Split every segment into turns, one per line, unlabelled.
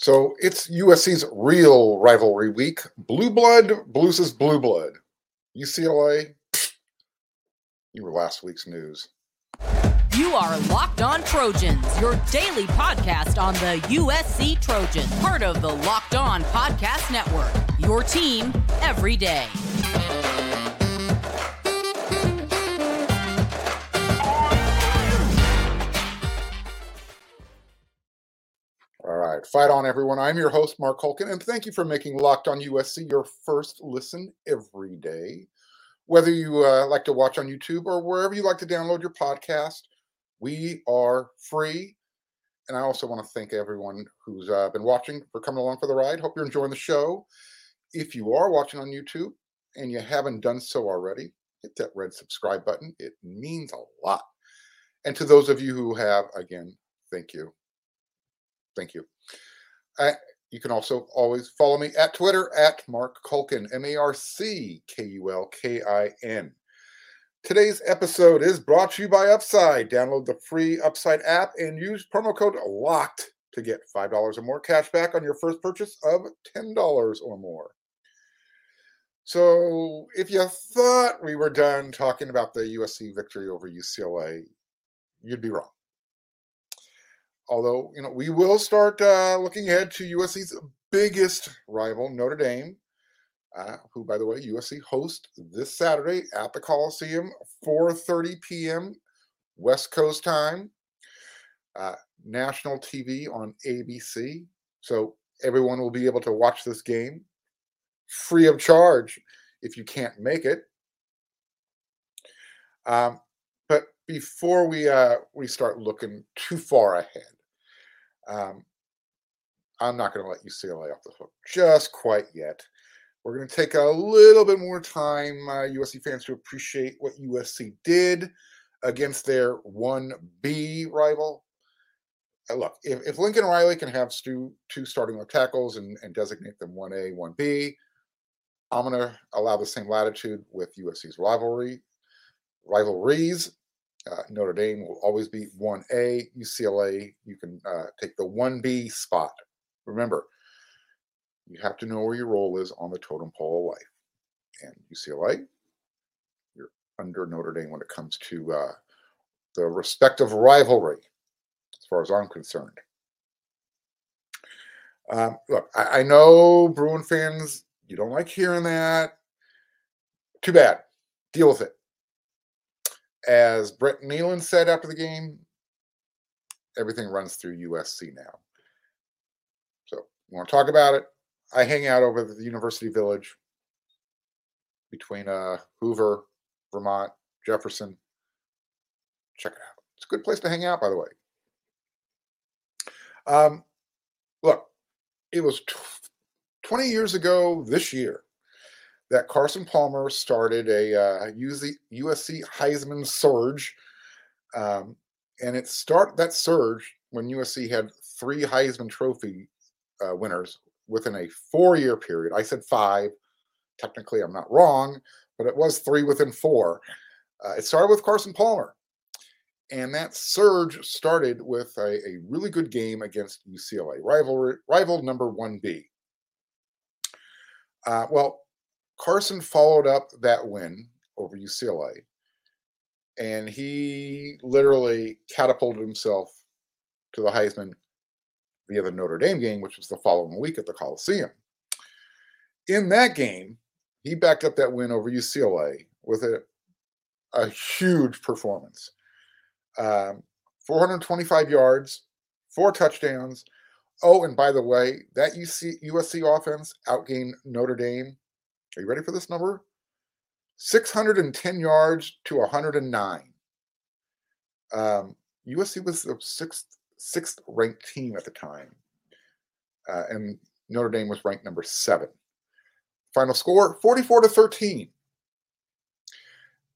So it's USC's real rivalry week. Blue blood, Blues is blue blood. UCLA, you were last week's news.
You are Locked On Trojans, your daily podcast on the USC Trojans, part of the Locked On Podcast Network. Your team every day.
Right, fight on, everyone. I'm your host, Marc Kulkin, and thank you for making Locked On USC your first listen every day. Whether you uh, like to watch on YouTube or wherever you like to download your podcast, we are free. And I also want to thank everyone who's uh, been watching for coming along for the ride. Hope you're enjoying the show. If you are watching on YouTube and you haven't done so already, hit that red subscribe button. It means a lot. And to those of you who have, again, thank you. Thank you. Uh, you can also always follow me at Twitter at Marc Kulkin, M A R C K U L K I N. Today's episode is brought to you by Upside. Download the free Upside app and use promo code LOCKED to get $5 or more cash back on your first purchase of $10 or more. So, if you thought we were done talking about the USC victory over UCLA, you'd be wrong although you know we will start uh, looking ahead to USC's biggest rival, Notre Dame, uh, who, by the way, USC hosts this Saturday at the Coliseum, 4:30 p.m. West Coast time, uh, national TV on ABC. So everyone will be able to watch this game free of charge if you can't make it. Um, but before we uh, we start looking too far ahead, um, I'm not going to let UCLA off the hook just quite yet. We're going to take a little bit more time, uh, USC fans, to appreciate what USC did against their 1B rival. Uh, look, if, if Lincoln Riley can have Stu, two starting left tackles and, and designate them 1A, 1B, I'm going to allow the same latitude with USC's rivalry rivalries. Uh, Notre Dame will always be 1A. UCLA, you can uh, take the 1B spot. Remember, you have to know where your role is on the totem pole of life. And UCLA, you're under Notre Dame when it comes to uh, the respective rivalry, as far as I'm concerned. Um, look, I, I know Bruin fans, you don't like hearing that. Too bad. Deal with it as Brett Nealon said after the game, everything runs through USC now. So you want to talk about it? I hang out over the University Village between uh, Hoover, Vermont, Jefferson. Check it out. It's a good place to hang out, by the way. Um, look, it was t- 20 years ago this year that Carson Palmer started a uh, USC Heisman surge, um, and it start that surge when USC had three Heisman Trophy uh, winners within a four-year period. I said five. Technically, I'm not wrong, but it was three within four. Uh, it started with Carson Palmer, and that surge started with a, a really good game against UCLA, rival rival number one B. Uh, well, Carson followed up that win over UCLA, and he literally catapulted himself to the Heisman via the Notre Dame game, which was the following week at the Coliseum. In that game, he backed up that win over UCLA with a, a huge performance. Um, 425 yards, four touchdowns. Oh, and by the way, that UC, USC offense outgained Notre Dame are you ready for this number? 610 yards to 109. Um, USC was the sixth sixth ranked team at the time, uh, and Notre Dame was ranked number seven. Final score 44 to 13.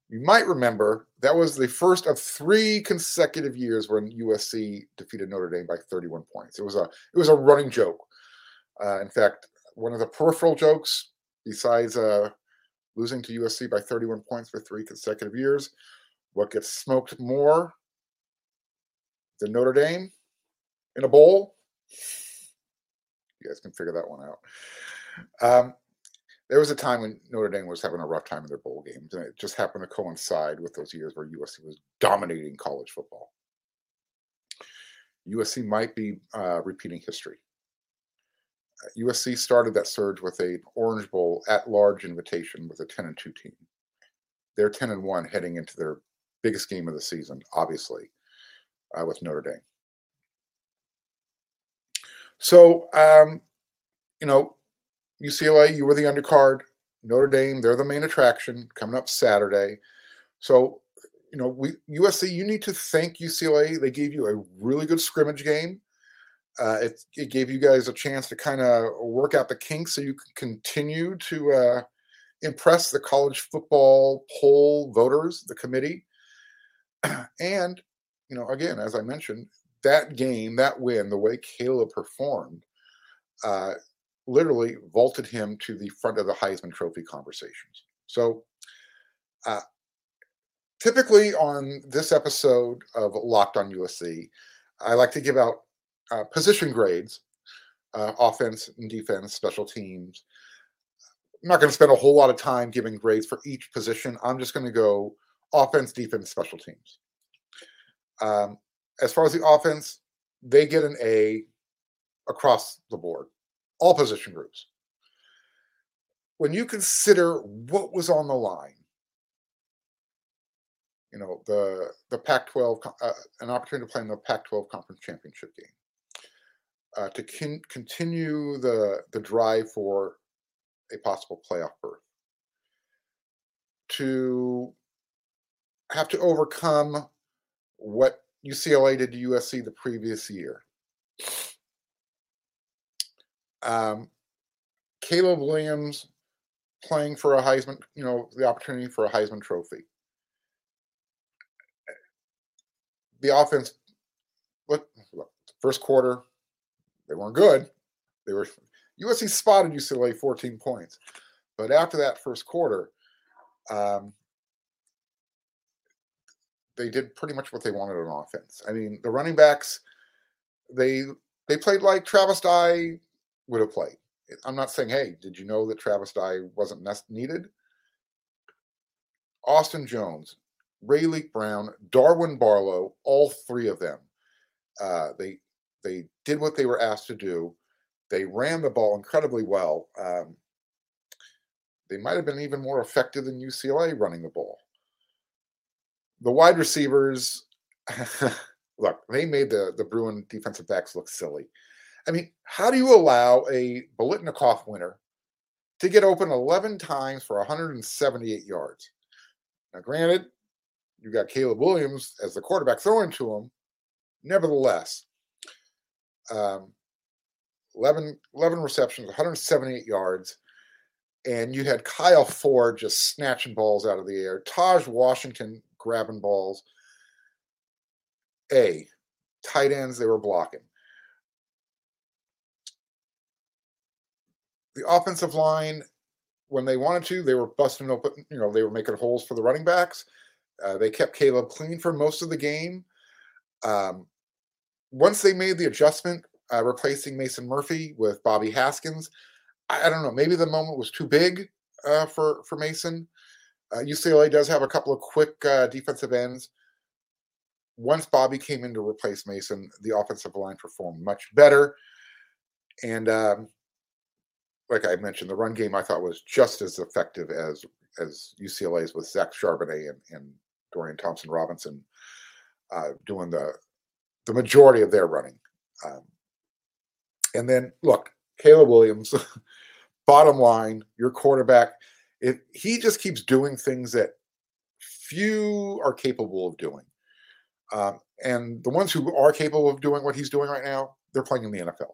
You might remember that was the first of three consecutive years when USC defeated Notre Dame by 31 points. It was a it was a running joke. Uh, in fact, one of the peripheral jokes besides uh, losing to USC by 31 points for three consecutive years. What gets smoked more than Notre Dame in a bowl? You guys can figure that one out. Um, there was a time when Notre Dame was having a rough time in their bowl games, and it just happened to coincide with those years where USC was dominating college football. USC might be uh, repeating history. USC started that surge with a Orange Bowl at large invitation with a 10 and 2 team. They're 10 and 1 heading into their biggest game of the season, obviously, uh, with Notre Dame. So, um, you know, UCLA, you were the undercard. Notre Dame, they're the main attraction coming up Saturday. So, you know, we USC, you need to thank UCLA. They gave you a really good scrimmage game. Uh, it, it gave you guys a chance to kind of work out the kinks so you can continue to uh, impress the college football poll voters, the committee. and, you know, again, as I mentioned, that game, that win, the way Caleb performed, uh, literally vaulted him to the front of the Heisman Trophy conversations. So, uh, typically on this episode of Locked on USC, I like to give out uh, position grades, uh, offense and defense, special teams. I'm not going to spend a whole lot of time giving grades for each position. I'm just going to go offense, defense, special teams. Um, as far as the offense, they get an A across the board, all position groups. When you consider what was on the line, you know the the Pac-12 uh, an opportunity to play in the Pac-12 conference championship game uh, to con- continue the the drive for a possible playoff berth, to have to overcome what UCLA did to USC the previous year. Um, Caleb Williams playing for a Heisman, you know, the opportunity for a Heisman Trophy. The offense, look, look first quarter, they weren't good. They were USC spotted UCLA 14 points, but after that first quarter, um, they did pretty much what they wanted on offense. I mean, the running backs, they they played like Travis Dye would have played. I'm not saying, hey, did you know that Travis Dye wasn't needed? Austin Jones, Raleek Brown, Darwin Barlow, all three of them, uh, they they did what they were asked to do. They ran the ball incredibly well. Um, they might have been even more effective than UCLA running the ball. The wide receivers, look, they made the, the Bruin defensive backs look silly. I mean, how do you allow a Biletnikoff winner to get open 11 times for 178 yards? Now, granted, you got Caleb Williams as the quarterback throwing to him. Nevertheless, um, 11, 11 receptions, 178 yards. And you had Kyle Ford just snatching balls out of the air, Tahj Washington grabbing balls. A, tight ends they were blocking. The offensive line, when they wanted to, they were busting open, you know, they were making holes for the running backs. Uh, they kept Caleb clean for most of the game. Um, once they made the adjustment, uh, replacing Mason Murphy with Bobby Haskins, I, I, don't know. Maybe the moment was too big uh, for for Mason. Uh, UCLA does have a couple of quick uh, defensive ends. Once Bobby came in to replace Mason, the offensive line performed much better. And um, like I mentioned, the run game I thought was just as effective as as UCLA's with Zach Charbonnet and, and Dorian Thompson Robinson uh, doing the the majority of their running. Um, and then look, Caleb Williams, bottom line, your quarterback, if he just keeps doing things that few are capable of doing. Um, and the ones who are capable of doing what he's doing right now, they're playing in the NFL.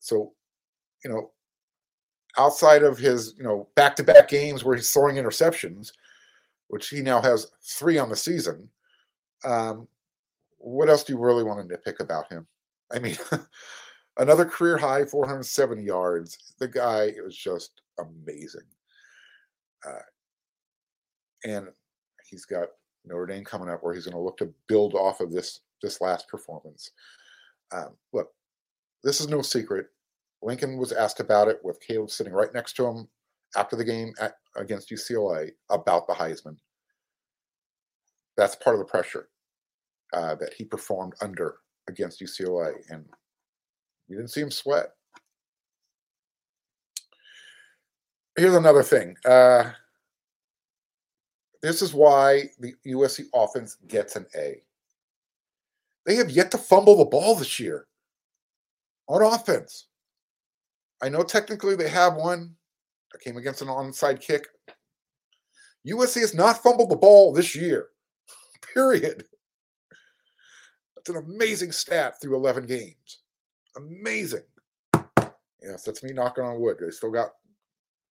So, you know, outside of his, you know, back-to-back games where he's throwing interceptions, which he now has three on the season, um, what else do you really want to nitpick about him? I mean, another career high 470 yards. The guy it was just amazing. Uh, and he's got Notre Dame coming up where he's going to look to build off of this this last performance. Um, look, this is no secret. Lincoln was asked about it with Caleb sitting right next to him after the game at, against UCLA about the Heisman. That's part of the pressure uh, that he performed under against UCLA, and you didn't see him sweat. Here's another thing. Uh, this is why the USC offense gets an A. They have yet to fumble the ball this year on offense. I know technically they have one that came against an onside kick. USC has not fumbled the ball this year, period. That's an amazing stat through 11 games. Amazing. Yes, that's me knocking on wood. They still got a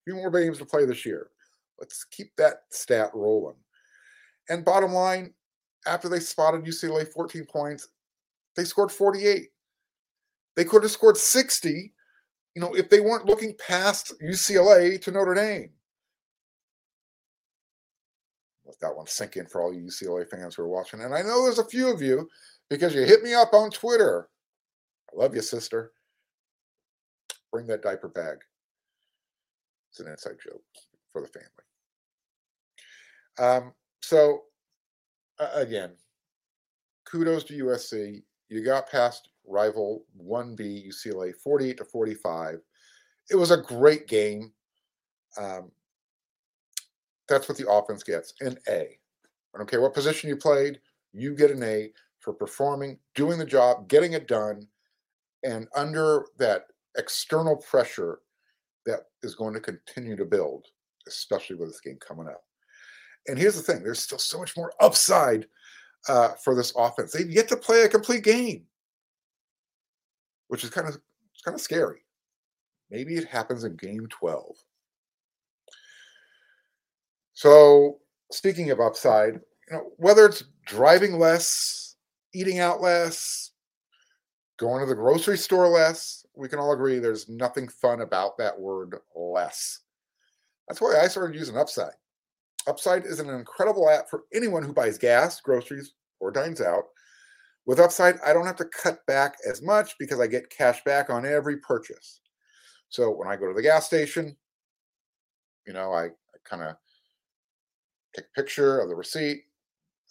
few more games to play this year. Let's keep that stat rolling. And bottom line, after they spotted UCLA 14 points, they scored 48. They could have scored 60, you know, if they weren't looking past UCLA to Notre Dame. Let that one sink in for all you UCLA fans who are watching. And I know there's a few of you because you hit me up on Twitter. I love you, sister. Bring that diaper bag. It's an inside joke for the family. Um, so, uh, again, kudos to USC. You got past rival 1B UCLA 48 to 45. It was a great game. Um, that's what the offense gets an A. I don't care what position you played, you get an A for performing, doing the job, getting it done, and under that external pressure that is going to continue to build, especially with this game coming up. And here's the thing there's still so much more upside uh, for this offense. They've yet to play a complete game, which is kind of it's kind of scary. Maybe it happens in game 12. So, speaking of upside, you know, whether it's driving less, eating out less, going to the grocery store less, we can all agree there's nothing fun about that word less. That's why I started using Upside. Upside is an incredible app for anyone who buys gas, groceries, or dines out. With Upside, I don't have to cut back as much because I get cash back on every purchase. So when I go to the gas station, you know, I, I kind of take a picture of the receipt,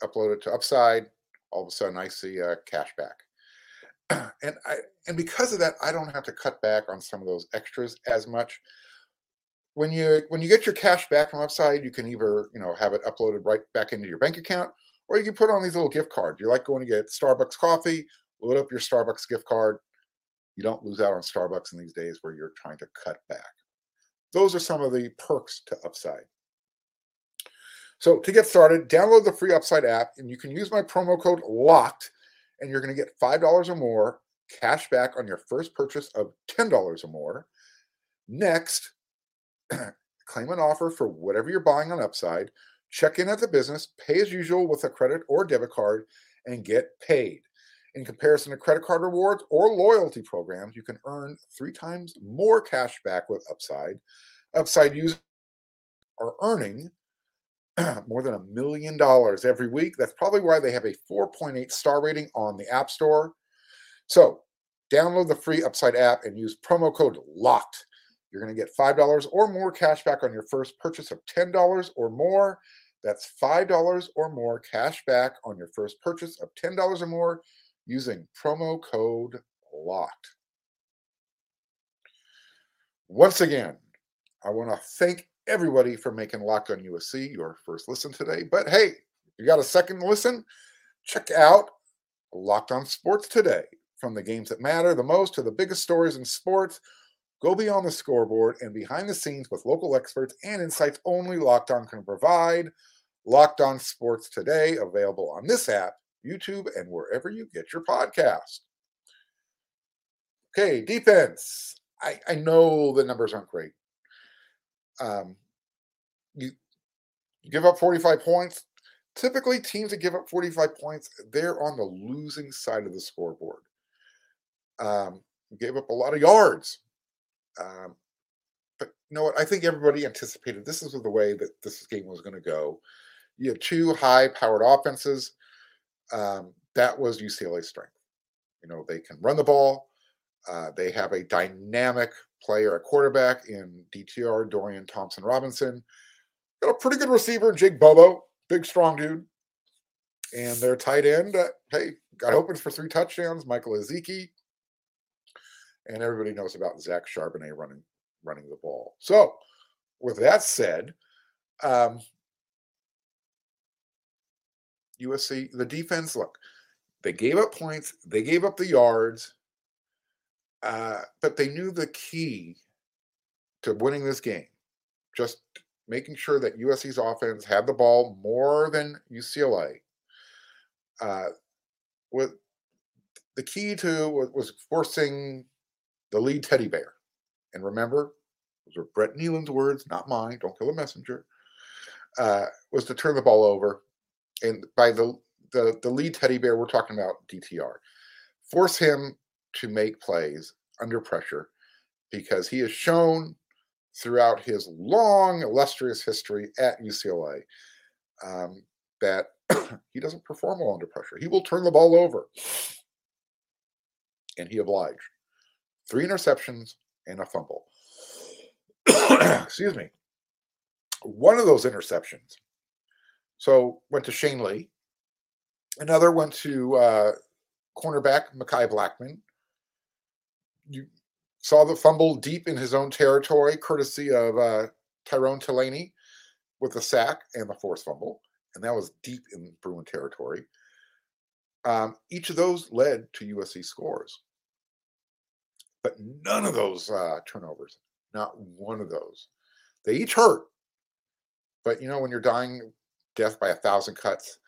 upload it to Upside. All of a sudden, I see a cash back, and I and because of that, I don't have to cut back on some of those extras as much when you when you get your cash back from Upside, you can either you know have it uploaded right back into your bank account, or you can put on these little gift cards. You like going to get Starbucks coffee, load up your Starbucks gift card. You don't lose out on Starbucks in these days where you're trying to cut back. Those are some of the perks to Upside. So to get started, download the free Upside app, and you can use my promo code LOCKED, and you're going to get five dollars or more cash back on your first purchase of ten dollars or more. Next, claim an offer for whatever you're buying on Upside, check in at the business, pay as usual with a credit or debit card, and get paid. In comparison to credit card rewards or loyalty programs, you can earn three times more cash back with Upside. Upside users are earning more than a million dollars every week. That's probably why they have a 4.8 star rating on the App Store. So, download the free Upside app and use promo code LOCKED you're going to get $5 or more cash back on your first purchase of $10 or more. That's $5 or more cash back on your first purchase of $10 or more using promo code LOCKED. Once again, I want to thank everybody for making Locked on USC your first listen today. But hey, you got a second listen, check out Locked on Sports today. From the games that matter the most to the biggest stories in sports Go beyond the scoreboard and behind the scenes with local experts and insights only Locked On can provide. Locked On Sports Today, available on this app, YouTube, and wherever you get your podcast. Okay, defense. I, I know the numbers aren't great. Um, you, give up 45 points. Typically, teams that give up 45 points, they're on the losing side of the scoreboard. Um, gave up a lot of yards. Um, but you know what? I think everybody anticipated this is the way that this game was going to go. You have two high-powered offenses. Um, that was UCLA's strength. You know, they can run the ball. Uh, they have a dynamic player at quarterback in DTR, Dorian Thompson Robinson. Got a pretty good receiver, Jake Bobo, big, strong dude. And their tight end, uh, hey, got open for three touchdowns, Michael Ezeike. And everybody knows about Zach Charbonnet running running the ball. So, with that said, um, USC, the defense, look, they gave up points, they gave up the yards, uh, but they knew the key to winning this game. Just making sure that USC's offense had the ball more than UCLA. Uh, with the key to was forcing the lead teddy bear. And remember, those are Brett Nealon's words, not mine. Don't kill a messenger. Uh, was to turn the ball over, and by the the the lead teddy bear, we're talking about DTR. Force him to make plays under pressure because he has shown throughout his long, illustrious history at UCLA um, that he doesn't perform well under pressure. He will turn the ball over. And he obliged. Three interceptions and a fumble. Excuse me. One of those interceptions. So went to Shane Lee. Another went to uh, cornerback Mekhi Blackmon. You saw the fumble deep in his own territory, courtesy of uh, Tyrone Taleni with the sack and the forced fumble, and that was deep in Bruin territory. Um, each of those led to USC scores, but none of those uh, turnovers, not one of those. They each hurt, but you know when you're dying death by a thousand cuts,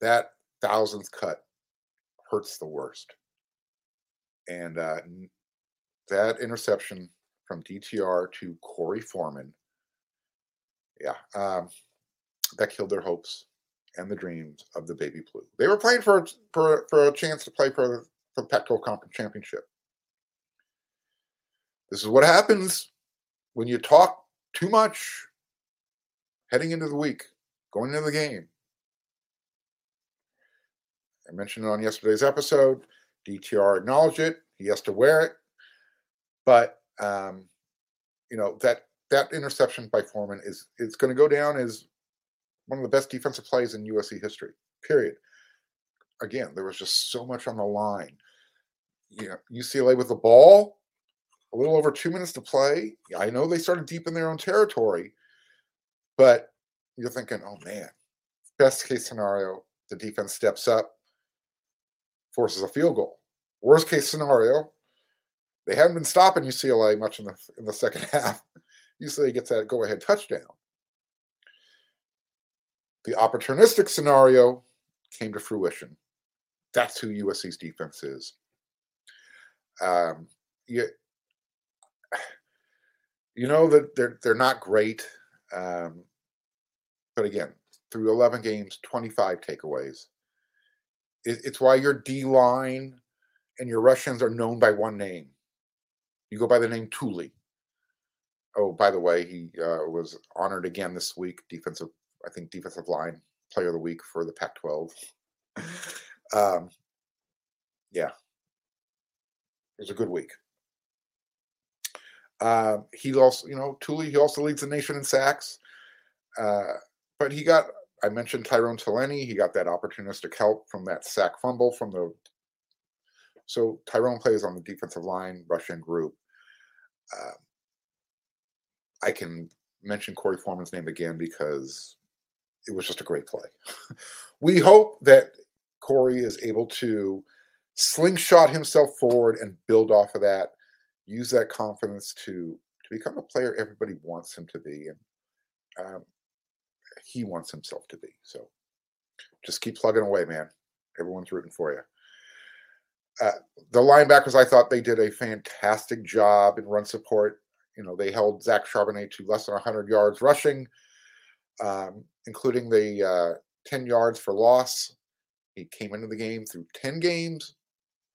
that thousandth cut hurts the worst. And uh, that interception from DTR to Korey Foreman, yeah, um, that killed their hopes and the dreams of the Baby Blue. They were playing for for, for a chance to play for, the Pac-12 Conference Championship. This is what happens when you talk too much heading into the week, going into the game. I mentioned it on yesterday's episode. DTR acknowledged it. He has to wear it. But um, you know that that interception by Foreman is it's going to go down as one of the best defensive plays in USC history. Period. Again, there was just so much on the line. You know, UCLA with the ball, a little over two minutes to play. I know they started deep in their own territory, but you're thinking, oh man, best case scenario, the defense steps up, forces a field goal. Worst case scenario, they haven't been stopping UCLA much in the in the second half. UCLA gets that go ahead touchdown. The opportunistic scenario came to fruition. That's who USC's defense is. Um, you, you know that they're they're not great, um, but again, through 11 games, 25 takeaways. It, it's why your D line and your Russians are known by one name you go by the name Tuli. Oh, by the way, he uh, was honored again this week, defensive, I think, defensive line player of the week for the Pac 12. um, yeah, it was a good week. Uh, he also, you know, Tuli, he also leads the nation in sacks. Uh, but he got, I mentioned Tyrone Taleni. He got that opportunistic help from that sack fumble from the. So Tyrone plays on the defensive line, Russian group. Uh, I can mention Korey Foreman's name again because it was just a great play. we hope that Korey is able to slingshot himself forward and build off of that, use that confidence to to become a player everybody wants him to be, and um, he wants himself to be. So just keep plugging away, man. Everyone's rooting for you. Uh, the linebackers, I thought they did a fantastic job in run support. You know, they held Zach Charbonnet to less than 100 yards rushing, um, including the uh, 10 yards for loss. He came into the game through 10 games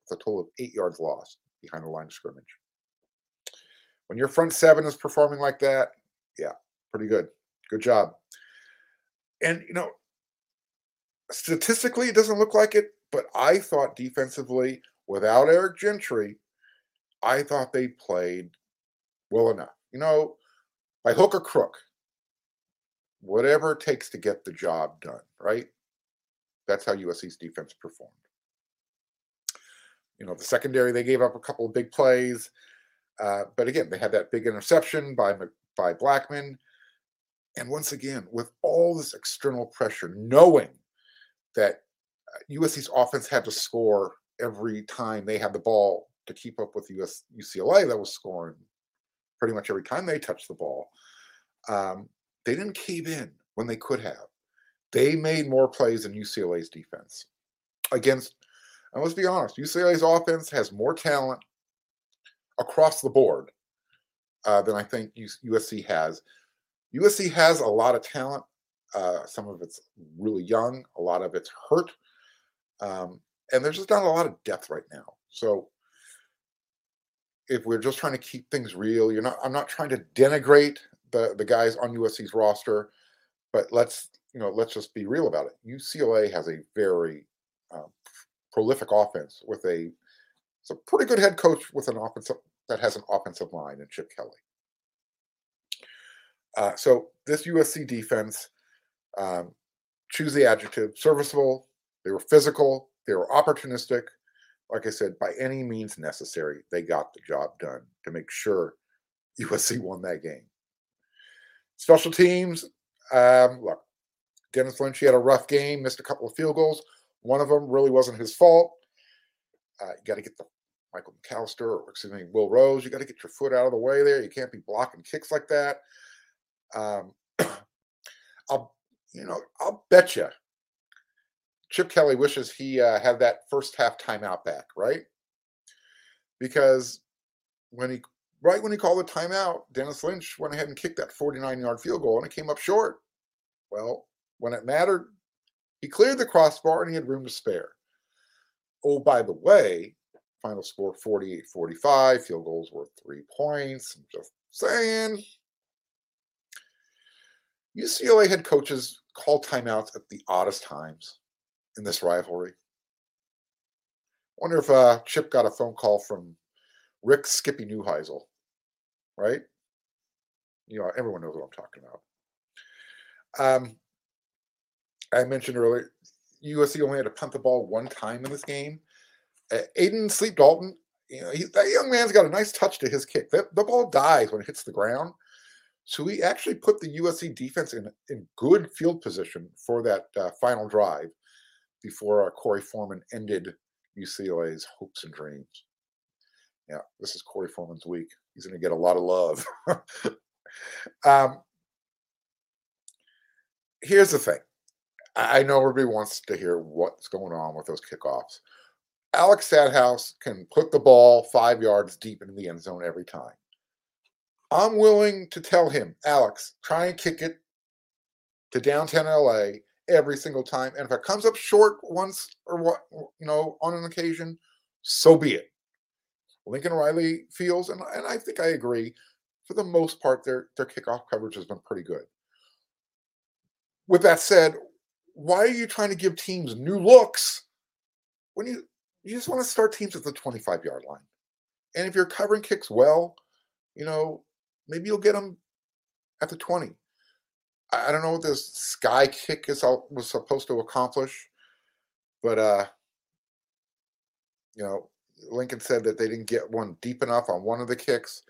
with a total of eight yards lost behind the line of scrimmage. When your front seven is performing like that, yeah, pretty good. Good job. And, you know, statistically, it doesn't look like it, but I thought defensively, without Eric Gentry, I thought they played well enough. You know, by hook or crook, whatever it takes to get the job done, right? That's how USC's defense performed. You know, the secondary, they gave up a couple of big plays. Uh, but again, they had that big interception by, by Blackmon. And once again, with all this external pressure, knowing that USC's offense had to score every time they had the ball to keep up with US, UCLA that was scoring pretty much every time they touched the ball. Um, they didn't cave in when they could have. They made more plays than UCLA's defense against. And let's be honest, UCLA's offense has more talent across the board uh, than I think USC has. USC has a lot of talent. Uh, some of it's really young, a lot of it's hurt. Um, and there's just not a lot of depth right now. So if we're just trying to keep things real, you're not I'm not trying to denigrate the the guys on USC's roster, but let's you know let's just be real about it. UCLA has a very um, prolific offense with a it's a pretty good head coach with an offensive that has an offensive line in Chip Kelly. Uh, so this USC defense, um, choose the adjective, serviceable. They were physical. They were opportunistic. Like I said, by any means necessary, they got the job done to make sure USC won that game. Special teams, um, look, Denis Lutz, he had a rough game, missed a couple of field goals. One of them really wasn't his fault. Uh, you got to get the Michael McAllister or excuse me, Will Rose. You got to get your foot out of the way there. You can't be blocking kicks like that. Um, I'll, you know, I'll bet you Chip Kelly wishes he uh, had that first half timeout back, right? Because when he right when he called the timeout, Denis Lutz went ahead and kicked that 49 yard field goal and it came up short. Well, when it mattered, he cleared the crossbar and he had room to spare. Oh, by the way, final score 48 45, field goals worth three points. I'm just saying. UCLA head coaches call timeouts at the oddest times in this rivalry. Wonder if uh, Chip got a phone call from Rick Skippy Neuheisel, right? You know, everyone knows what I'm talking about. Um, I mentioned earlier, USC only had to punt the ball one time in this game. Uh, Aadyn Sleep Dalton, you know, he, that young man's got a nice touch to his kick. The, the ball dies when it hits the ground. So he actually put the USC defense in, in good field position for that uh, final drive before uh, Korey Foreman ended UCLA's hopes and dreams. Yeah, this is Korey Foreman's week. He's going to get a lot of love. um, here's the thing. I know everybody wants to hear what's going on with those kickoffs. Alex Stadthaus can put the ball five yards deep into the end zone every time. I'm willing to tell him, Alex, try and kick it to downtown LA every single time. And if it comes up short once or what, you know, on an occasion, so be it. Lincoln Riley feels, and, and I think I agree, for the most part, their, their kickoff coverage has been pretty good. With that said, why are you trying to give teams new looks when you you just want to start teams at the 25 yard line? And if you're covering kicks well, you know, maybe you'll get them at the 20. I don't know what this sky kick is was supposed to accomplish, but uh, you know, Lincoln said that they didn't get one deep enough on one of the kicks.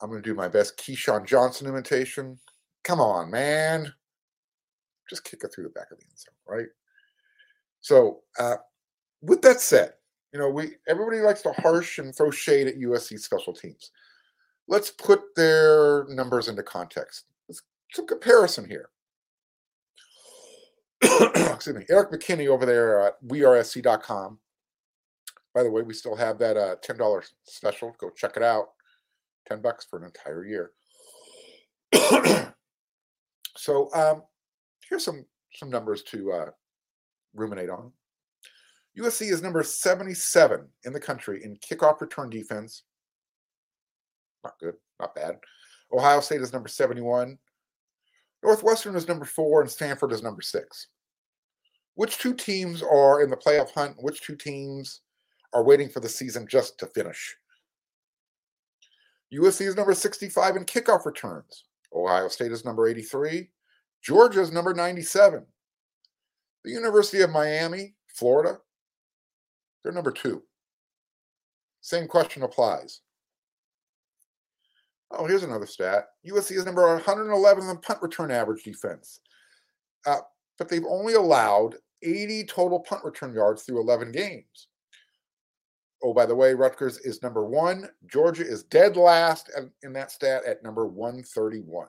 I'm going to do my best Keyshawn Johnson imitation. Come on, man, just kick it through the back of the end zone, right? So, uh, with that said, you know, we everybody likes to harsh and throw shade at USC special teams. Let's put their numbers into context some comparison here. Excuse me. Eric McKinney over there at wearesc.com. By the way, we still have that uh, $10 special. Go check it out. 10 bucks for an entire year. so um, here's some some numbers to uh, ruminate on. USC is number 77 in the country in kickoff return defense. Not good, not bad. Ohio State is number 71. Northwestern is number four and Stanford is number six. Which two teams are in the playoff hunt? Which two teams are waiting for the season just to finish? USC is number 65 in kickoff returns. Ohio State is number 83. Georgia is number 97. The University of Miami, Florida, they're number two. Same question applies. Oh, here's another stat. USC is number 111 in punt return average defense. Uh, but they've only allowed 80 total punt return yards through 11 games. Oh, by the way, Rutgers is number one. Georgia is dead last in that stat at number 131.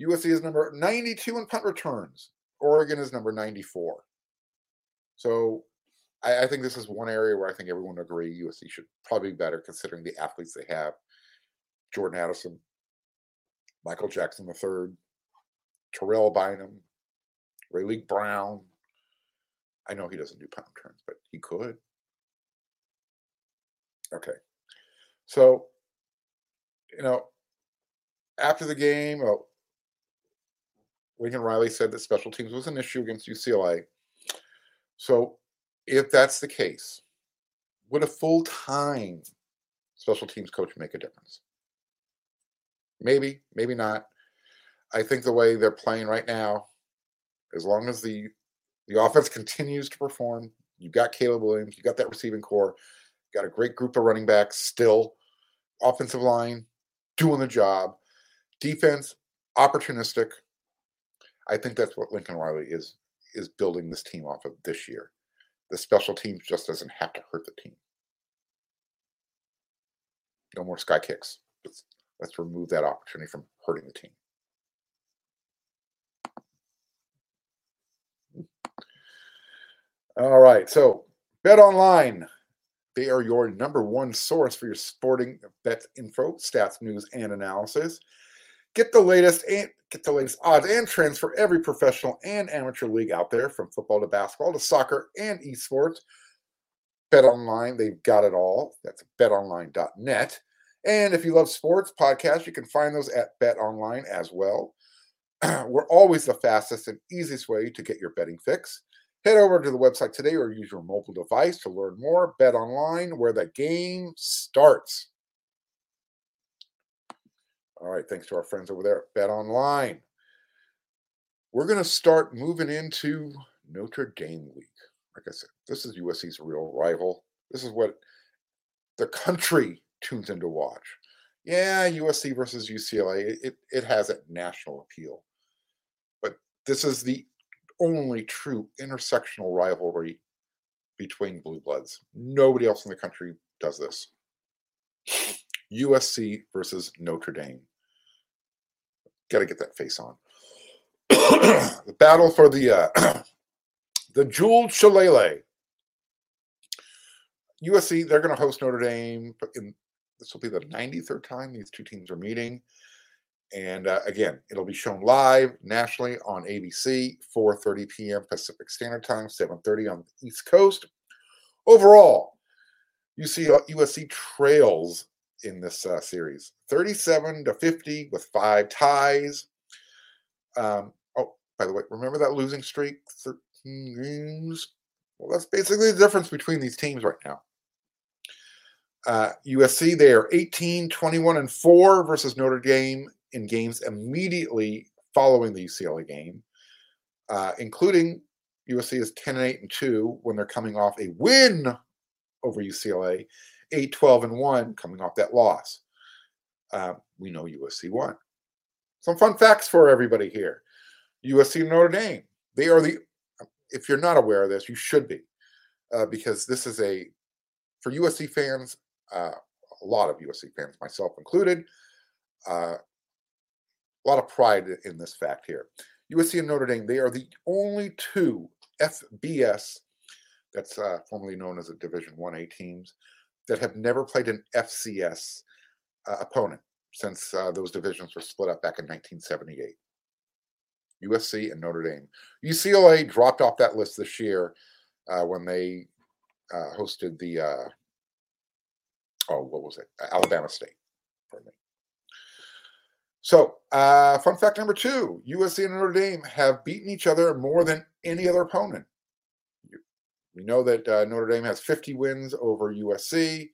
USC is number 92 in punt returns. Oregon is number 94. So I, I, think this is one area where I think everyone would agree USC should probably be better considering the athletes they have. Jordan Addison, Michael Jackson III, Terrell Bynum, Raleek Brown. I know he doesn't do punt returns, but he could. Okay. So, you know, after the game, uh, Lincoln Riley said that special teams was an issue against UCLA. So, if that's the case, would a full time special teams coach make a difference? Maybe, maybe not. I think the way they're playing right now, as long as the the offense continues to perform, you've got Caleb Williams, you got that receiving core, got a great group of running backs still, offensive line doing the job, defense opportunistic. I think that's what Lincoln Riley is is building this team off of this year. The special teams just doesn't have to hurt the team. No more sky kicks. Let's remove that opportunity from hurting the team. All right. So, Bet Online. They are your number one source for your sporting bet info, stats, news, and analysis. Get the latest and get the latest odds and trends for every professional and amateur league out there, from football to basketball to soccer and esports. Bet Online, they've got it all. That's betonline.net. And if you love sports podcasts, you can find those at Bet Online as well. We're always the fastest and easiest way to get your betting fix. Head over to the website today or use your mobile device to learn more. Bet online, where the game starts. All right, thanks to our friends over there at Bet Online. We're going to start moving into Notre Dame week. Like I said, this is USC's real rival. This is what the country tunes in to watch. Yeah, USC versus UCLA, it, it, has a national appeal. But this is the only true intersectional rivalry between blue bloods. Nobody else in the country does this. USC versus Notre Dame. Got to get that face on. the battle for the uh, the jeweled shillelagh. USC, they're going to host Notre Dame. In, this will be the 93rd time these two teams are meeting. And uh, again, it'll be shown live nationally on ABC, 4:30 p.m. Pacific Standard Time, 7:30 on the East Coast. Overall, you see USC trails in this uh, series 37 to 50 with five ties. Um, oh, by the way, remember that losing streak 13 games? Well, that's basically the difference between these teams right now. Uh, USC, they are 18, 21, and 4 versus Notre Dame in games immediately following the UCLA game, uh, including USC is 10 and 8 and 2 when they're coming off a win over UCLA 8 12 and 1 coming off that loss. Uh, we know USC won. Some fun facts for everybody here USC and Notre Dame. They are the, if you're not aware of this, you should be, uh, because this is a, for USC fans, uh, a lot of USC fans, myself included, uh, a lot of pride in this fact here. USC and Notre Dame, they are the only two FBS, that's uh, formerly known as a Division 1A teams, that have never played an FCS uh, opponent since uh, those divisions were split up back in 1978. USC and Notre Dame. UCLA dropped off that list this year uh, when they uh, hosted the, oh, what was it? Alabama State. Pardon me. So, uh, fun fact number two USC and Notre Dame have beaten each other more than any other opponent. We know that uh, Notre Dame has 50 wins over USC.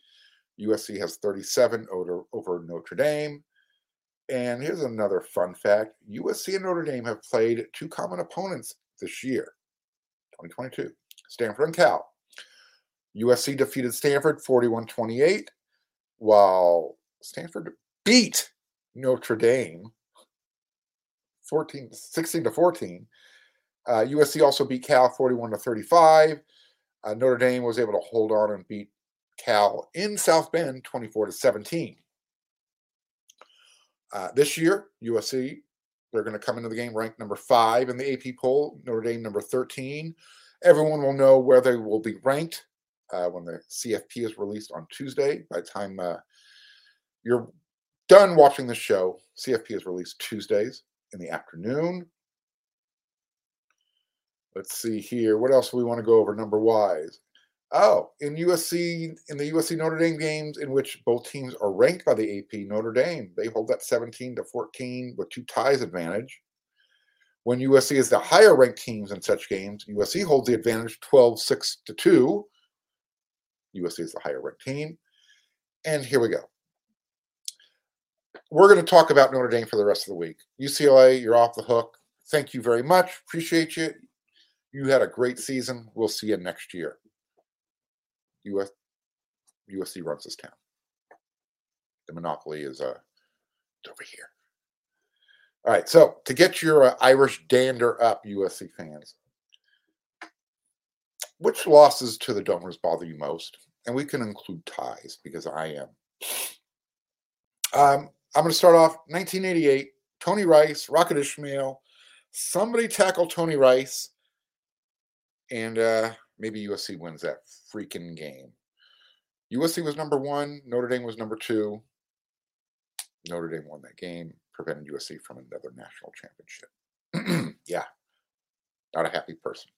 USC has 37 over, over Notre Dame. And here's another fun fact USC and Notre Dame have played two common opponents this year, 2022 Stanford and Cal. USC defeated Stanford 41 28, while Stanford beat Notre Dame 14, 16 to 14. Uh, USC also beat Cal 41 to 35. Uh, Notre Dame was able to hold on and beat Cal in South Bend 24 to 17. Uh, this year, USC, they're going to come into the game ranked number five in the AP poll, Notre Dame number 13. Everyone will know where they will be ranked uh, when the CFP is released on Tuesday. By the time uh, you're done watching the show, CFP is released Tuesdays in the afternoon. Let's see here. What else do we want to go over number wise? Oh, in USC, in the USC Notre Dame games in which both teams are ranked by the AP, Notre Dame, they hold that 17 to 14 with two ties advantage. When USC is the higher ranked teams in such games, USC holds the advantage 12 6 to 2. USC is the higher ranked team. And here we go. We're going to talk about Notre Dame for the rest of the week. UCLA, you're off the hook. Thank you very much. Appreciate you. You had a great season. We'll see you next year. US, USC runs this town. The monopoly is uh, over here. All right, so to get your uh, Irish dander up, USC fans, which losses to the Domers bother you most? And we can include ties because I am. Um, I'm going to start off 1988. Tony Rice, Rocket Ismail. Somebody tackle Tony Rice, and uh, maybe USC wins that freaking game. USC was number one. Notre Dame was number two. Notre Dame won that game, prevented USC from another national championship. yeah, not a happy person.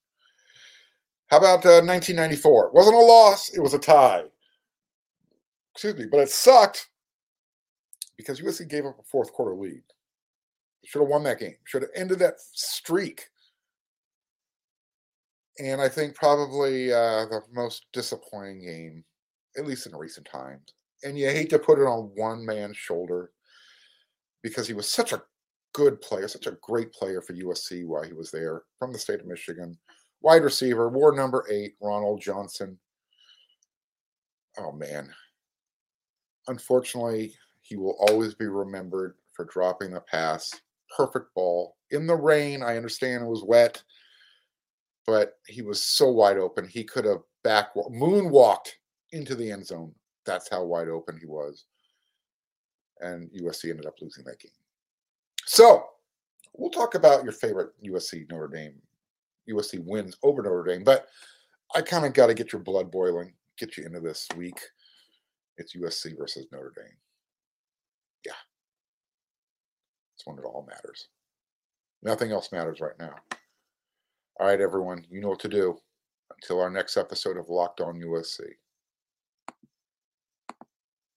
How about uh, 1994? It wasn't a loss, it was a tie. Excuse me, but it sucked because USC gave up a fourth quarter lead. Should have won that game, should have ended that streak. And I think probably uh, the most disappointing game, at least in recent times. And you hate to put it on one man's shoulder because he was such a good player, such a great player for USC while he was there from the state of Michigan Wide receiver, war number eight, Ronald Johnson. Oh, man. Unfortunately, he will always be remembered for dropping the pass. Perfect ball in the rain. I understand it was wet, but he was so wide open. He could have back moonwalked into the end zone. That's how wide open he was. And USC ended up losing that game. So we'll talk about your favorite USC Notre Dame USC wins over Notre Dame. But I kind of got to get your blood boiling, get you into this week. It's USC versus Notre Dame. Yeah. It's when it all matters. Nothing else matters right now. All right, everyone, you know what to do. Until our next episode of Locked On USC.